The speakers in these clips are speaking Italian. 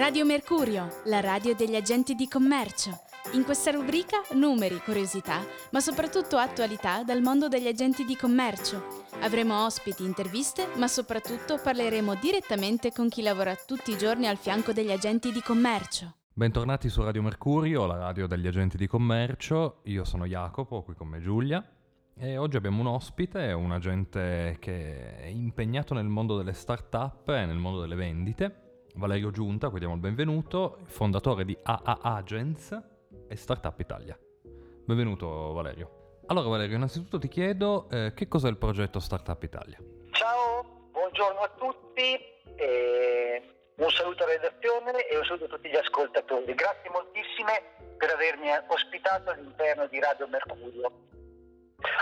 Radio Mercurio, la radio degli agenti di commercio. In questa rubrica numeri, curiosità, ma soprattutto attualità dal mondo degli agenti di commercio. Avremo ospiti, interviste, ma soprattutto parleremo direttamente con chi lavora tutti i giorni al fianco degli agenti di commercio. Bentornati su Radio Mercurio, la radio degli agenti di commercio. Io sono Jacopo, qui con me Giulia. E oggi abbiamo un ospite, un agente che è impegnato nel mondo delle start-up e nel mondo delle vendite Valerio Giunta, a cui diamo il benvenuto, fondatore di AA Agents e Startup Italia. Benvenuto Valerio. Allora Valerio, innanzitutto ti chiedo eh, che cos'è il progetto Startup Italia? Ciao, buongiorno a tutti, eh, un saluto alla redazione e un saluto a tutti gli ascoltatori. Grazie moltissime per avermi ospitato all'interno di Radio Mercurio.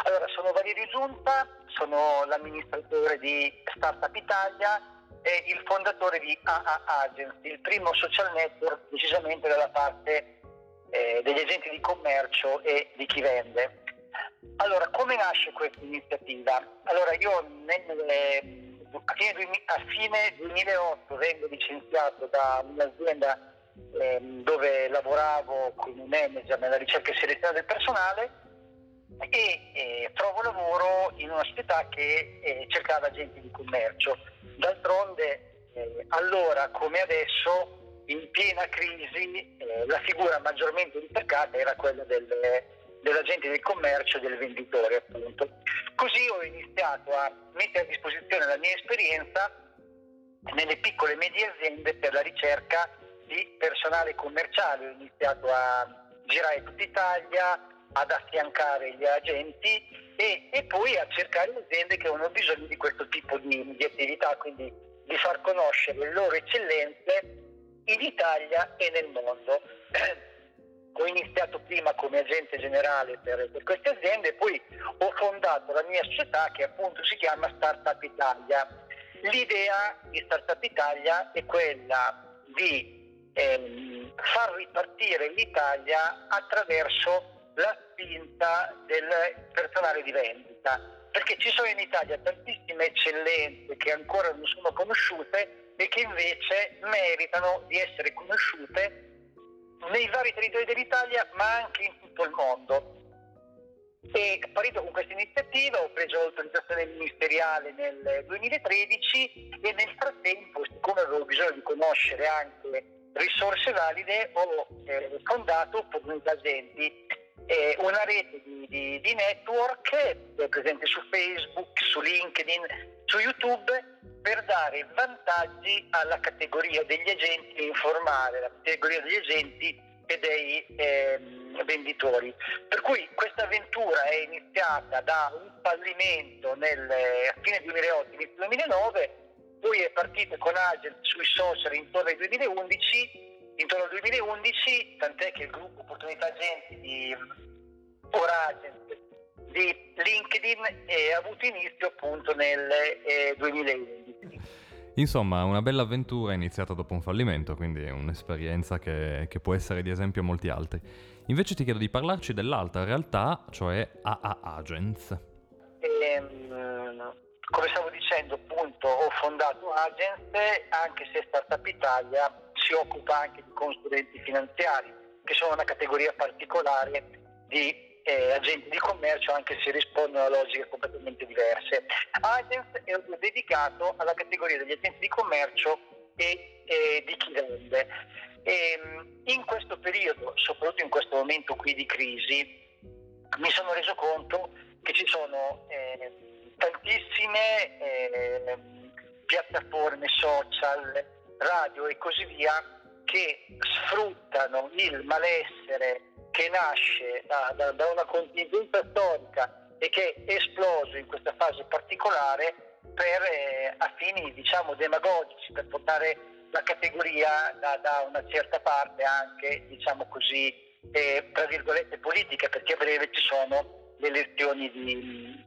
Allora, sono Valerio Giunta, sono l'amministratore di Startup Italia è il fondatore di AA Agency, il primo social network decisamente dalla parte eh, degli agenti di commercio e di chi vende. Allora, come nasce questa iniziativa? Allora, io nel, eh, a, fine, a, fine, 2008 vengo licenziato da un'azienda eh, dove lavoravo come manager nella ricerca e selezione del personale e eh, trovo lavoro in una società che eh, cercava agenti di commercio. D'altronde, eh, allora come adesso, in piena crisi, eh, la figura maggiormente ricercata era quella del, dell'agente di commercio e del venditore, appunto. Così ho iniziato a mettere a disposizione la mia esperienza nelle piccole e medie aziende per la ricerca di personale commerciale. Ho iniziato a girare tutta Italia, ad affiancare gli agenti e, e, poi a cercare aziende che hanno bisogno di questo tipo di, di attività, quindi di far conoscere le loro eccellenze in Italia e nel mondo. ho iniziato prima come agente generale per, per, queste aziende, poi ho fondato la mia società che appunto si chiama Startup Italia. L'idea di Startup Italia è quella di ehm, far ripartire l'Italia attraverso la spinta del personale di vendita, perché ci sono in Italia tantissime eccellenze che ancora non sono conosciute e che invece meritano di essere conosciute nei vari territori dell'Italia ma anche in tutto il mondo. E partito con questa iniziativa ho preso l'autorizzazione ministeriale nel 2013 e nel frattempo, siccome avevo bisogno di conoscere anche risorse valide, ho eh, fondato Opportunità Agenti eh, una rete di, di, di network presente su Facebook, su LinkedIn, su YouTube per dare vantaggi alla categoria degli agenti informale, la categoria degli agenti e dei eh, venditori. Per cui questa avventura è iniziata da un fallimento nel, a fine 2008, inizio 2009, poi è partita con Agent sui social intorno al 2011 intorno al 2011, tant'è che il gruppo Opportunità Agenti di Oragent di LinkedIn è avuto inizio appunto nel eh, 2011. Insomma, una bella avventura iniziata dopo un fallimento, quindi è un'esperienza che, che, può essere di esempio a molti altri. Invece ti chiedo di parlarci dell'altra realtà, cioè AA Agents. Ehm, come stavo dicendo, appunto, ho fondato Agents, anche se Startup Italia si occupa anche di consulenti finanziari, che sono una categoria particolare di eh, agenti di commercio, anche se rispondono a logiche completamente diverse. Agents è dedicato alla categoria degli agenti di commercio e, e di chi vende. E, ehm, in questo periodo, soprattutto in questo momento qui di crisi, mi sono reso conto che ci sono eh, tantissime eh, piattaforme social, radio e così via che sfruttano il malessere che nasce da, da, da una contingenza storica e che è esploso in questa fase particolare per eh, a fini diciamo demagogici per portare la categoria da, da una certa parte anche diciamo così eh, tra virgolette politica perché a breve ci sono le elezioni di,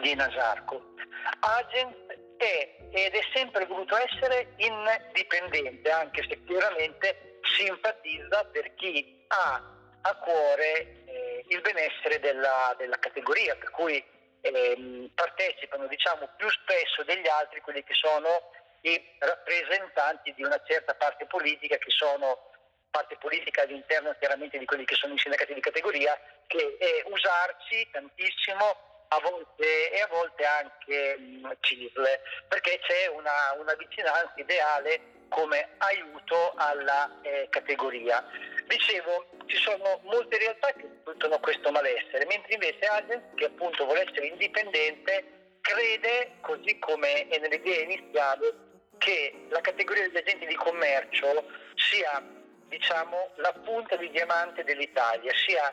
di Nasarco. Agent è ed è sempre voluto essere indipendente, anche se chiaramente simpatizza per chi ha a cuore eh, il benessere della, della, categoria, per cui eh, partecipano diciamo, più spesso degli altri quelli che sono i rappresentanti di una certa parte politica che sono parte politica all'interno chiaramente di quelli che sono i sindacati di categoria, che è usarci tantissimo a volte, e a volte anche mh, CISL, perché c'è una, una vicinanza ideale come aiuto alla eh, categoria. Dicevo, ci sono molte realtà che sfruttano questo malessere, mentre invece Agent, che appunto vuole essere indipendente, crede, così come è nell'idea iniziale, che la categoria degli agenti di commercio sia diciamo, la punta di diamante dell'Italia, sia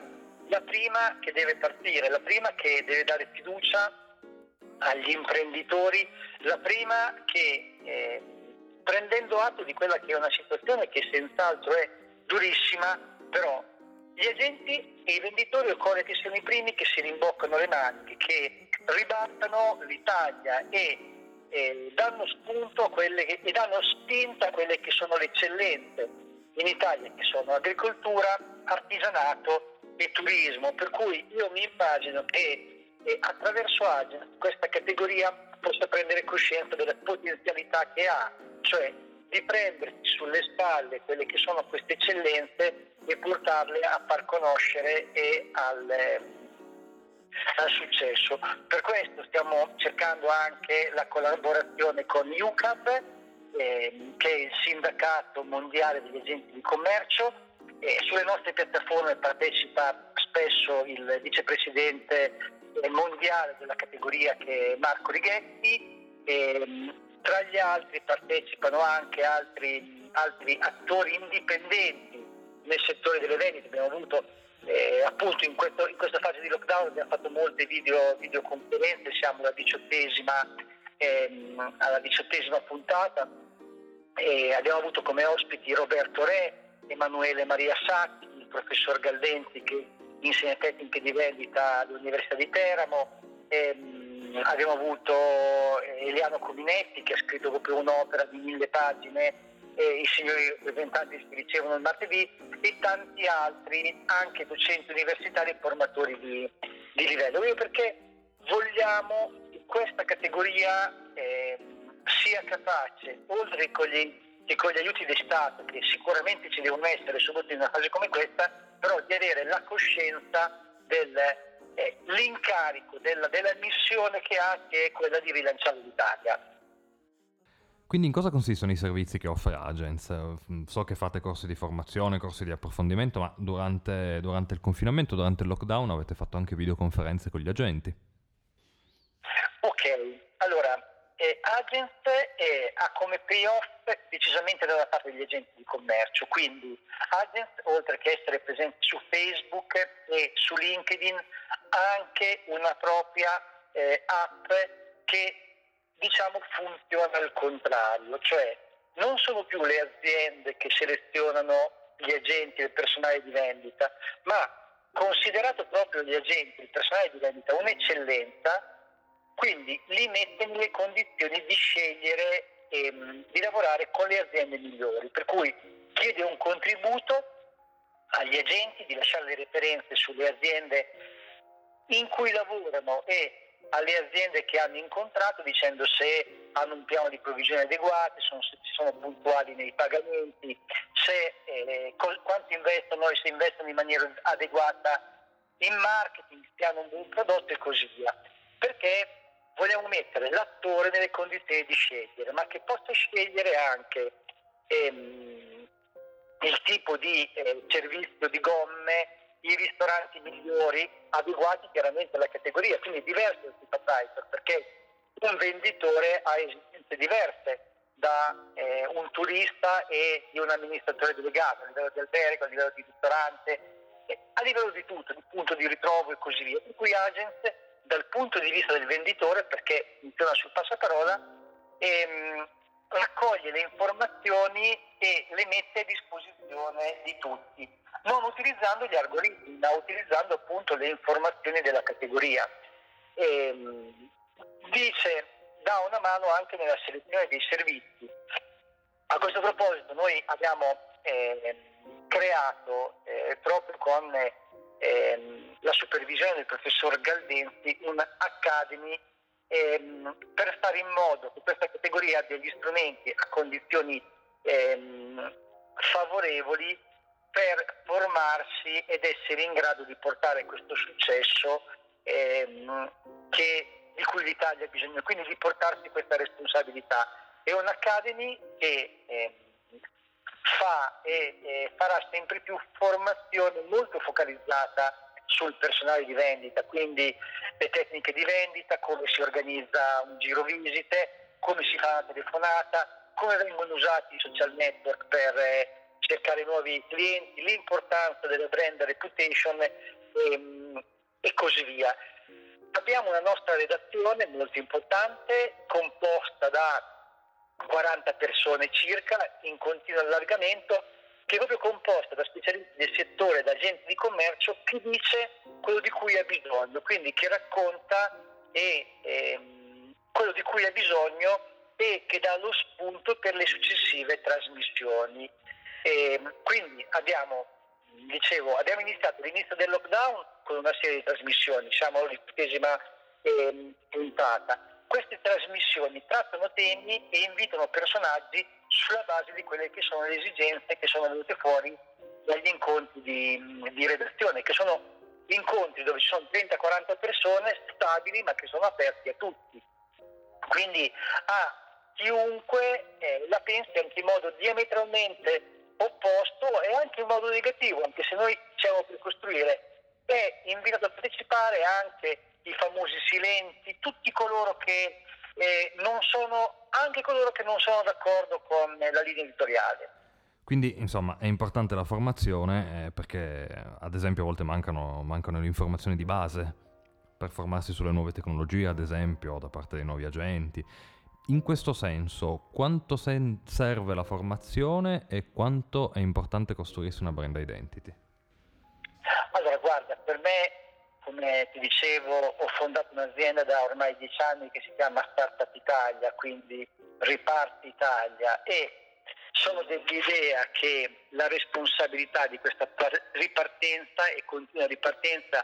la prima che deve partire, la prima che deve dare fiducia agli imprenditori, la prima che eh, prendendo atto di quella che è una situazione che senz'altro è durissima, però gli agenti e i venditori occorre che siano i primi che si rimboccano le maniche, che ribattano l'Italia e eh, danno spunto che, e danno spinta a quelle che sono le eccellenze in Italia, che sono agricoltura, artigianato e turismo. Per cui io mi immagino che eh, attraverso Agent questa categoria possa prendere coscienza delle potenzialità che ha, cioè di prendersi sulle spalle quelle che sono queste eccellenze e portarle a far conoscere e al, eh, al successo. Per questo stiamo cercando anche la collaborazione con UCAP, eh, che è il sindacato mondiale degli agenti di commercio. E sulle nostre piattaforme partecipa spesso il vicepresidente mondiale della categoria che è Marco Righetti. E, tra gli altri partecipano anche altri, altri attori indipendenti nel settore delle vendite. Abbiamo avuto eh, appunto in, questo, in, questa fase di lockdown abbiamo fatto molte video, videoconferenze, siamo alla diciottesima, ehm, alla diciottesima puntata e abbiamo avuto come ospiti Roberto Re, Emanuele Maria Sacchi, il professor Galdenti che insegna tecniche di vendita all'Università di Teramo. Ehm, abbiamo avuto eh, Eliano Cominetti che ha scritto proprio un'opera di mille pagine i signori rappresentanti si ricevono il martedì e tanti altri, anche docenti universitari e formatori di, di livello. Io perché vogliamo che questa categoria eh, sia capace, oltre che con, gli, che con gli aiuti di Stato, che sicuramente ci devono essere, soprattutto in una fase come questa, però di avere la coscienza del eh, della, della missione che ha, che è quella di rilanciare l'Italia. Quindi in cosa consistono i servizi che offre Agents? So che fate corsi di formazione, corsi di approfondimento, ma durante, durante il confinamento, durante il lockdown avete fatto anche videoconferenze con gli agenti. Ok, allora Agent eh, ha come payoff decisamente dalla parte degli agenti di commercio, quindi Agent oltre che essere presente su Facebook e su LinkedIn ha anche una propria eh, app che diciamo funziona al contrario, cioè non sono più le aziende che selezionano gli agenti il personale di vendita, ma considerato proprio gli agenti, il personale di vendita un'eccellenza, quindi li mette nelle condizioni di scegliere ehm, di lavorare con le aziende migliori, per cui chiede un contributo agli agenti di lasciare le referenze sulle aziende in cui lavorano e alle aziende che hanno incontrato dicendo se hanno un piano di provvigione adeguato, sono, se sono puntuali nei pagamenti, se, eh, quanto investono e se investono in maniera adeguata in marketing, se hanno un buon prodotto e così via. Perché vogliamo mettere l'attore nelle condizioni di scegliere, ma che possa scegliere anche ehm, il tipo di eh, servizio di gomme, i ristoranti migliori, adeguati chiaramente alla categoria, quindi diversi dal TripAdvisor, perché un venditore ha esigenze diverse da eh, un turista e di un amministratore delegato, a livello di albergo, a livello di ristorante, eh, a livello di tutto, di punto di ritrovo e così via. Per cui Agence dal punto di vista del venditore, perché funziona sul passaparola, ehm, raccoglie le informazioni e le mette a disposizione di tutti, non utilizzando gli algoritmi, ma utilizzando appunto le informazioni della categoria. Ehm, dice, dà una mano anche nella selezione dei servizi. A questo proposito noi abbiamo eh, creato eh, proprio con eh, la supervisione del professor Galdenti, un Academy ehm, per fare in modo che questa categoria abbia gli strumenti a condizioni ehm, favorevoli per formarsi ed essere in grado di portare questo successo ehm, che, di cui l'Italia ha bisogno, quindi di portarsi questa responsabilità. È un'Academy che eh, fa e eh, farà sempre più formazione molto focalizzata sul personale di vendita, quindi le tecniche di vendita, come si organizza un giro visite, come si fa la telefonata, come vengono usati i social network per eh, cercare nuovi clienti, l'importanza della brand reputation ehm, e così via. Abbiamo una nostra redazione molto importante, composta da 40 persone circa, in continuo allargamento, che è proprio composta da specialisti del settore, da agenti di commercio, che dice quello di cui ha bisogno, quindi che racconta e, ehm, quello di cui ha bisogno e che dà lo spunto per le successive trasmissioni. E, ehm, quindi abbiamo, dicevo, abbiamo iniziato all'inizio del lockdown con una serie di trasmissioni, siamo all'undicesima eh, puntata. Queste trasmissioni trattano temi e invitano personaggi sulla base di quelle che sono le esigenze che sono venute fuori dagli incontri di, di redazione, che sono incontri dove ci sono 30-40 persone stabili ma che sono aperti a tutti. Quindi a chiunque eh, la pensi anche in modo diametralmente opposto e anche in modo negativo, anche se noi siamo per costruire, è invitato a partecipare anche i famosi silenti, tutti coloro che eh, non sono, anche coloro che non sono d'accordo con la linea editoriale. Quindi, insomma, è importante la formazione eh, perché, ad esempio, a volte mancano, mancano le informazioni di base per formarsi sulle nuove tecnologie, ad esempio, da parte dei nuovi agenti. In questo senso, quanto sen- serve la formazione e quanto è importante costruirsi una brand identity? Allora, guarda, per me, come ti dicevo, ho fondato un'azienda da ormai dieci anni che si chiama Startup Italia, quindi Riparti Italia e sono dell'idea che la responsabilità di questa ripartenza e continua ripartenza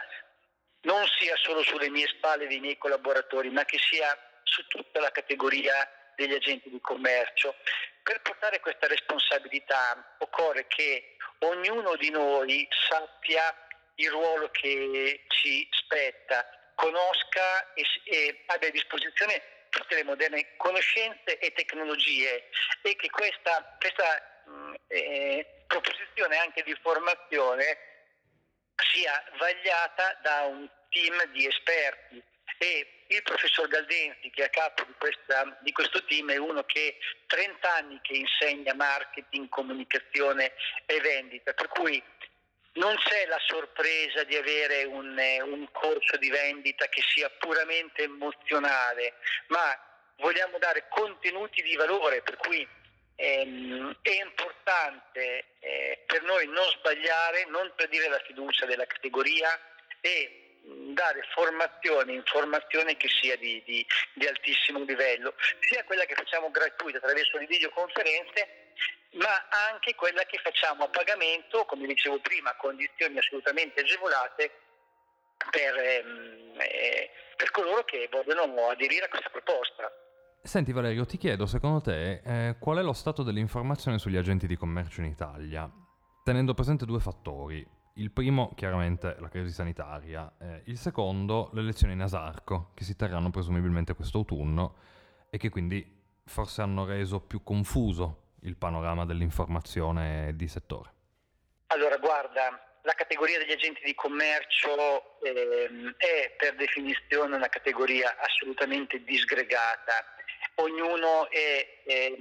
non sia solo sulle mie spalle dei miei collaboratori, ma che sia su tutta la categoria degli agenti di commercio. Per portare questa responsabilità occorre che ognuno di noi sappia il ruolo che ci spetta, conosca e, e abbia a disposizione tutte le moderne conoscenze e tecnologie e che questa, questa mm, eh, proposizione anche di formazione sia vagliata da un team di esperti. E il professor Galdenzi, che è a capo di, questa, di, questo team, è uno che 30 anni che insegna marketing, comunicazione e vendita, per cui non c'è la sorpresa di avere un, un corso di vendita che sia puramente emozionale, ma vogliamo dare contenuti di valore, per cui ehm, è importante eh, per noi non sbagliare, non tradire la fiducia della categoria e dare formazione, informazione che sia di, di, di, altissimo livello, sia quella che facciamo gratuita attraverso le videoconferenze, ma anche quella che facciamo a pagamento, come dicevo prima, a condizioni assolutamente agevolate per, ehm, eh, per coloro che vogliono aderire a questa proposta. Senti Valerio, ti chiedo secondo te eh, qual è lo stato dell'informazione sugli agenti di commercio in Italia, tenendo presente due fattori. Il primo, chiaramente, la crisi sanitaria. Eh, il secondo, le elezioni in Asarco, che si terranno presumibilmente quest'autunno e che quindi forse hanno reso più confuso il panorama dell'informazione di settore. Allora, guarda, la categoria degli agenti di commercio eh, è per definizione una categoria assolutamente disgregata. Ognuno è eh,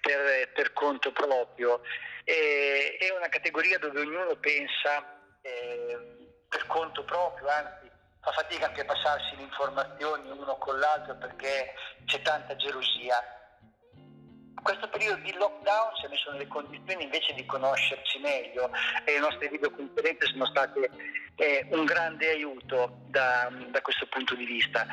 per, per conto proprio eh, è una categoria dove ognuno pensa eh, per conto proprio, anzi fa fatica anche a passarsi le informazioni uno con l'altro perché c'è tanta gelosia. Questo periodo di lockdown ci ha messo nelle condizioni invece di conoscerci meglio e le nostre videoconferenze sono state eh, un grande aiuto da, da, questo punto di vista.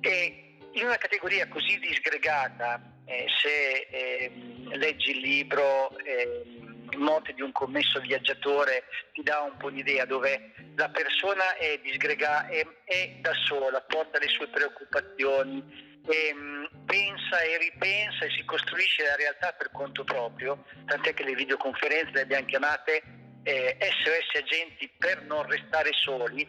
E in una categoria così disgregata eh, se eh, leggi il libro eh, morte di un commesso viaggiatore ti dà un po' un'idea dove la persona è disgregata, è, è da sola, porta le sue preoccupazioni, e, mh, pensa e ripensa e si costruisce la realtà per conto proprio, tant'è che le videoconferenze le abbiamo chiamate eh, SOS agenti per non restare soli,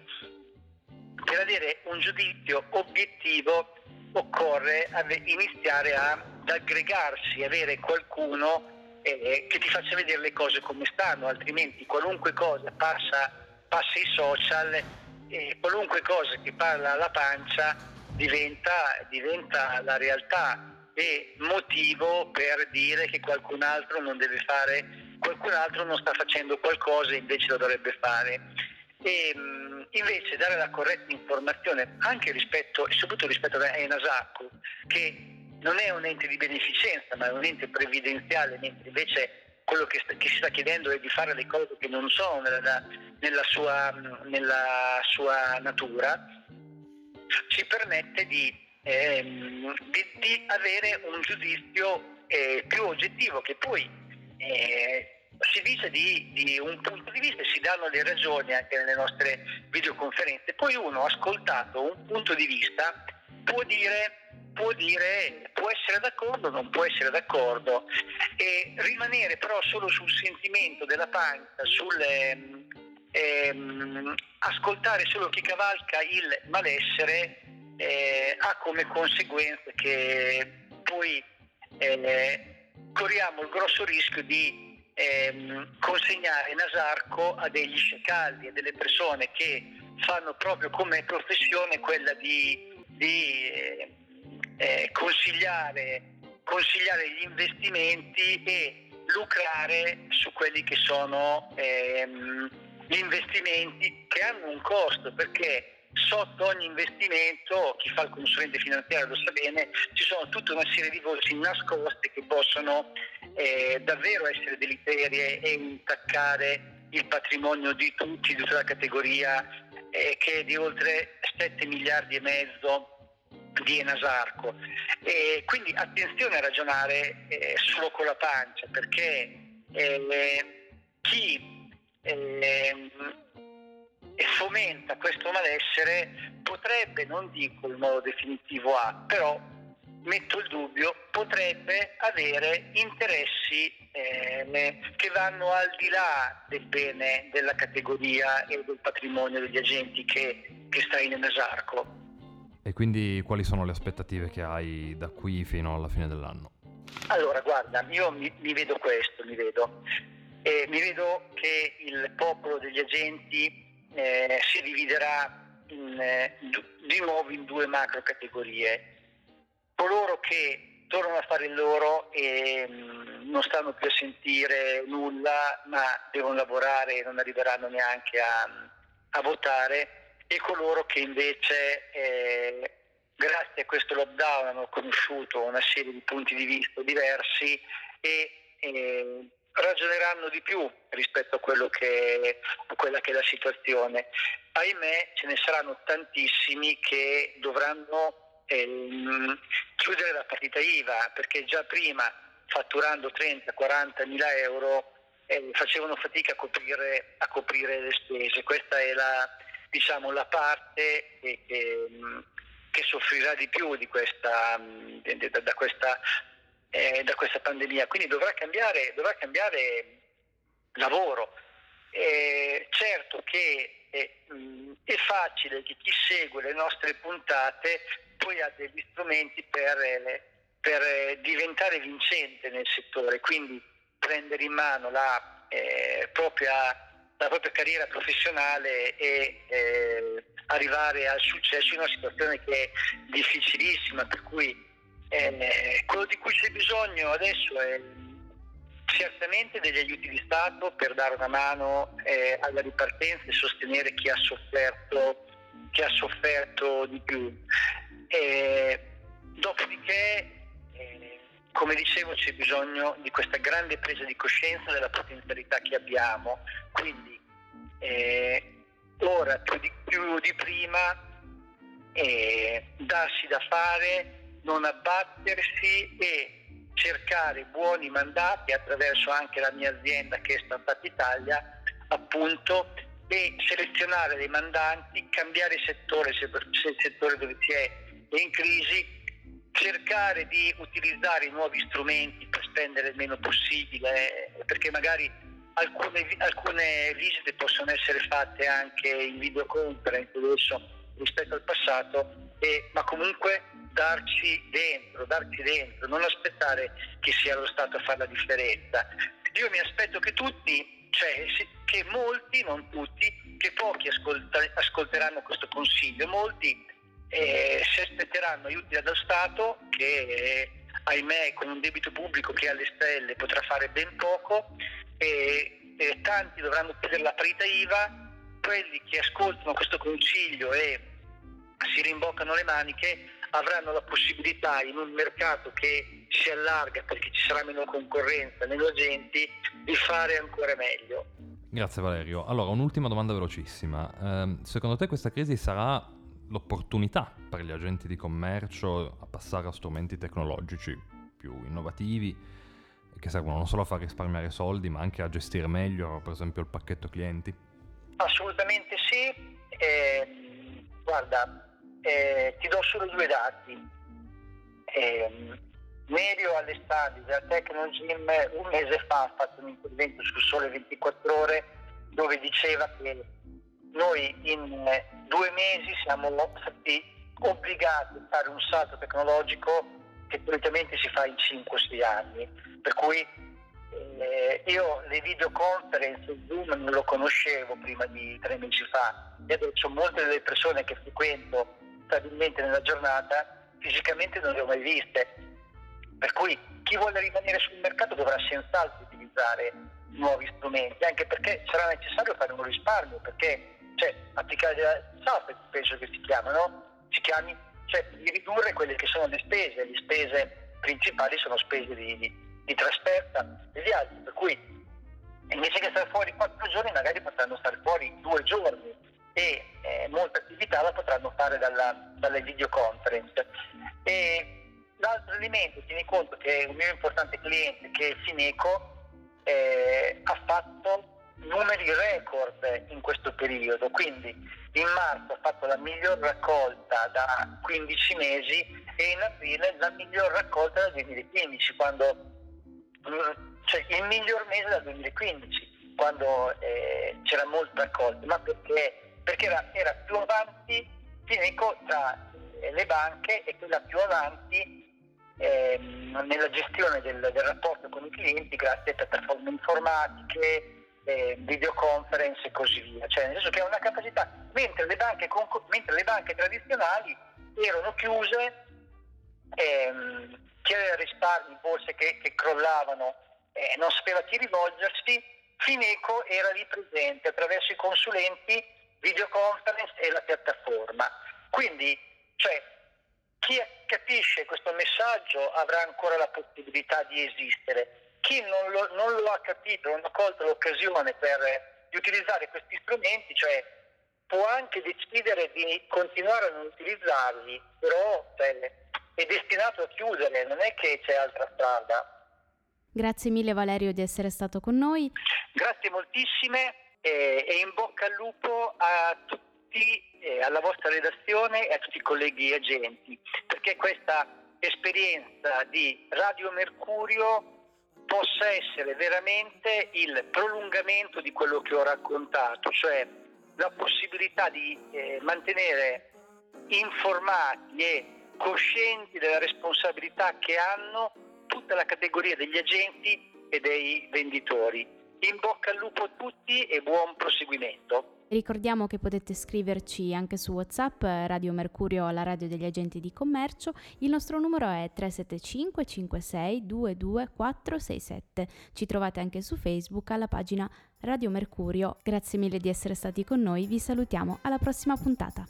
per avere un giudizio obiettivo occorre iniziare ad aggregarsi, avere qualcuno eh, che ti faccia vedere le cose come stanno, altrimenti qualunque cosa passa, passa i social e qualunque cosa che parla alla pancia diventa, diventa la realtà e motivo per dire che qualcun altro non deve fare, qualcun altro non sta facendo qualcosa e invece lo dovrebbe fare. E, invece dare la corretta informazione anche rispetto e soprattutto rispetto a Enasacco che non è un ente di beneficenza ma è un ente previdenziale mentre invece quello che, che, si sta chiedendo è di fare le cose che non sono nella, nella, sua, nella sua, natura ci permette di, ehm, di, di avere un giudizio eh, più oggettivo che poi eh, si dice di, di, un punto di vista e si danno le ragioni anche nelle nostre videoconferenze, poi uno ascoltato un punto di vista può dire, può, dire, può essere d'accordo o non può essere d'accordo. E rimanere però solo sul sentimento della pancia, sul ehm, ascoltare solo chi cavalca il malessere eh, ha come conseguenza che poi eh, corriamo il grosso rischio di ehm, consegnare Nasarco a degli scicalli, a delle persone che fanno proprio come professione quella di, di eh, eh, consigliare, consigliare, gli investimenti e lucrare su quelli che sono ehm, gli investimenti che hanno un costo perché sotto ogni investimento, chi fa il consulente finanziario lo sa bene, ci sono tutta una serie di voci nascoste che possono eh, davvero essere deleterie e intaccare il patrimonio di tutti, di tutta la categoria eh, che è di oltre 7 miliardi e mezzo di Enasarco. E quindi attenzione a ragionare eh, solo con la pancia perché eh, chi ehm, fomenta questo malessere potrebbe, non dico in modo definitivo A, però metto il dubbio, potrebbe avere interessi eh, che vanno al di là del bene della categoria e del patrimonio degli agenti che, che sta in Enesarco. E quindi quali sono le aspettative che hai da qui fino alla fine dell'anno? Allora, guarda, io mi, mi vedo questo, mi vedo. Eh, mi vedo che il popolo degli agenti eh, si dividerà in, eh, di nuovo in due macro categorie. Coloro che tornano a fare il loro e mh, mm, non stanno più a sentire nulla, ma devono lavorare e non arriveranno neanche a, a votare, e coloro che invece, eh, grazie a questo lockdown, hanno conosciuto una serie di punti di vista diversi e eh, ragioneranno di più rispetto a, che, a quella che è la situazione. Ahimè ce ne saranno tantissimi che dovranno ehm, chiudere la partita IVA perché già prima fatturando 30-40 mila euro eh, facevano fatica a coprire, a coprire, le spese. Questa è la, diciamo, la parte che, che, che, soffrirà di più di questa, da, da questa eh, da questa pandemia, quindi dovrà cambiare, dovrà cambiare lavoro. Eh, certo che è, mh, è, facile che chi segue le nostre puntate poi ha degli strumenti per, eh, per eh, diventare vincente nel settore, quindi prendere in mano la, eh, propria, la propria, carriera professionale e eh, arrivare al successo in una situazione che è difficilissima, per cui eh, quello di cui c'è bisogno adesso è certamente degli aiuti di Stato per dare una mano eh, alla ripartenza e sostenere chi ha sofferto, chi ha sofferto di più. Eh, dopodiché, eh, come dicevo, c'è bisogno di questa grande presa di coscienza della potenzialità che abbiamo, quindi eh, ora più di, più di prima eh, darsi da fare non abbattersi e cercare buoni mandati attraverso anche la mia azienda che è Startup Italia, appunto, e selezionare dei mandanti, cambiare settore se, il settore dove si è in crisi, cercare di utilizzare i nuovi strumenti per spendere il meno possibile, perché magari alcune, alcune visite possono essere fatte anche in videoconferenza adesso rispetto al passato, e, ma comunque darci dentro, darci dentro, non aspettare che sia lo Stato a fare la differenza. Io mi aspetto che tutti, cioè che molti, non tutti, che pochi ascolta, ascolteranno questo consiglio, molti eh, si aspetteranno aiuti dallo Stato che ahimè con un debito pubblico che è alle stelle potrà fare ben poco e, e tanti dovranno chiedere la parità IVA, quelli che ascoltano questo consiglio e si rimboccano le maniche avranno la possibilità in un mercato che si allarga perché ci sarà meno concorrenza negli agenti di fare ancora meglio. Grazie Valerio. Allora, un'ultima domanda velocissima. Eh, secondo te questa crisi sarà l'opportunità per gli agenti di commercio a passare a strumenti tecnologici più innovativi che servono non solo a far risparmiare soldi ma anche a gestire meglio per esempio il pacchetto clienti? Assolutamente sì. Eh, guarda, eh, ti do solo due dati. Eh, Merio Alessandri della Tecnogym un mese fa ha fatto un intervento sul Sole 24 Ore dove diceva che noi in due mesi siamo stati obbligati a fare un salto tecnologico che solitamente si fa in 5-6 anni. Per cui eh, io le videoconferenze Zoom non lo conoscevo prima di tre mesi fa e adesso molte delle persone che frequento stabilmente nella giornata fisicamente non le ho mai viste. Per cui chi vuole rimanere sul mercato dovrà senz'altro utilizzare nuovi strumenti, anche perché sarà necessario fare un risparmio, perché cioè applicare la SAP penso che si chiama, no? Si chiami, cioè di ridurre quelle che sono le spese, le spese principali sono spese di, di, di trasferta e di altri, per cui invece che stare fuori quattro giorni magari potranno stare fuori due giorni e eh, molte attività la potranno fare dalla, dalle videoconference. E l'altro elemento, tieni conto che un mio importante cliente che è Fineco eh, ha fatto numeri record in questo periodo, quindi in marzo ha fatto la miglior raccolta da 15 mesi e in aprile la miglior raccolta dal 2015, quando, cioè il miglior mese dal 2015, quando eh, c'era molta raccolta, ma perché? Perché era, era più avanti Fineco tra eh, le banche e quella più avanti eh, nella gestione del, del rapporto con i clienti grazie a piattaforme informatiche, eh, videoconference e così via, cioè nel senso che ha una capacità, mentre le banche, mentre le banche tradizionali erano chiuse, ehm, aveva risparmi, borse che, che crollavano, eh, non sapeva a chi rivolgersi, Fineco era lì presente attraverso i consulenti, videoconference e la piattaforma. Quindi, cioè, chi capisce questo messaggio avrà ancora la possibilità di esistere chi non lo, non lo, ha capito, non ha colto l'occasione per, di utilizzare questi strumenti, cioè può anche decidere di continuare a non utilizzarli, però cioè, è destinato a chiudere, non è che c'è altra strada. Grazie mille Valerio di essere stato con noi. Grazie moltissime eh, e in bocca al lupo a tutti, eh, alla vostra redazione e a tutti i colleghi agenti, perché questa esperienza di Radio Mercurio possa essere veramente il prolungamento di quello che ho raccontato, cioè la possibilità di eh, mantenere informati e coscienti della responsabilità che hanno tutta la categoria degli agenti e dei venditori. In bocca al lupo a tutti e buon proseguimento. Ricordiamo che potete scriverci anche su WhatsApp Radio Mercurio alla radio degli agenti di commercio. Il nostro numero è 375 56 22 467. Ci trovate anche su Facebook alla pagina Radio Mercurio. Grazie mille di essere stati con noi, vi salutiamo alla prossima puntata.